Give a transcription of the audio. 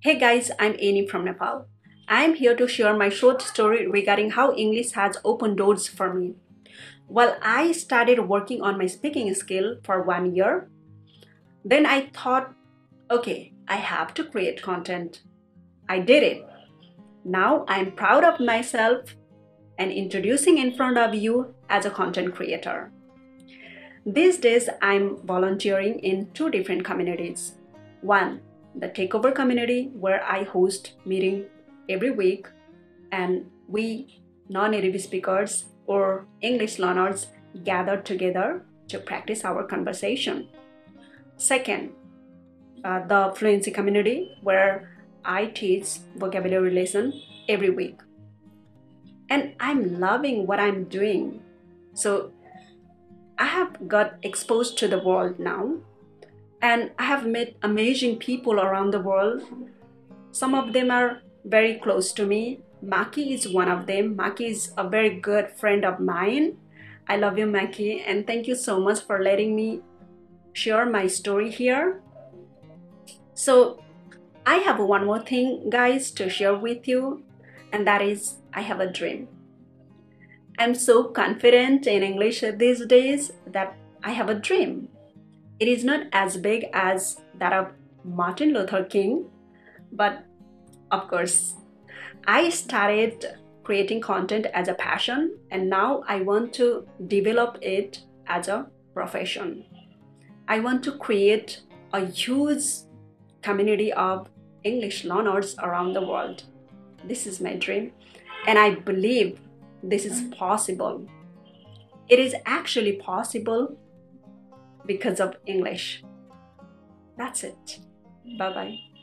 Hey guys, I'm Eni from Nepal. I'm here to share my short story regarding how English has opened doors for me. Well, I started working on my speaking skill for one year. Then I thought, okay, I have to create content. I did it. Now I'm proud of myself and introducing in front of you as a content creator. These days, I'm volunteering in two different communities. One, the Takeover community, where I host meeting every week, and we non-native speakers or English learners gather together to practice our conversation. Second, uh, the fluency community, where I teach vocabulary lesson every week. And I'm loving what I'm doing. So I have got exposed to the world now and I have met amazing people around the world. Some of them are very close to me. Maki is one of them. Maki is a very good friend of mine. I love you, Maki, and thank you so much for letting me share my story here. So, I have one more thing, guys, to share with you, and that is I have a dream. I'm so confident in English these days that I have a dream. It is not as big as that of Martin Luther King, but of course, I started creating content as a passion and now I want to develop it as a profession. I want to create a huge community of English learners around the world. This is my dream, and I believe this is possible. It is actually possible because of English. That's it. Bye bye.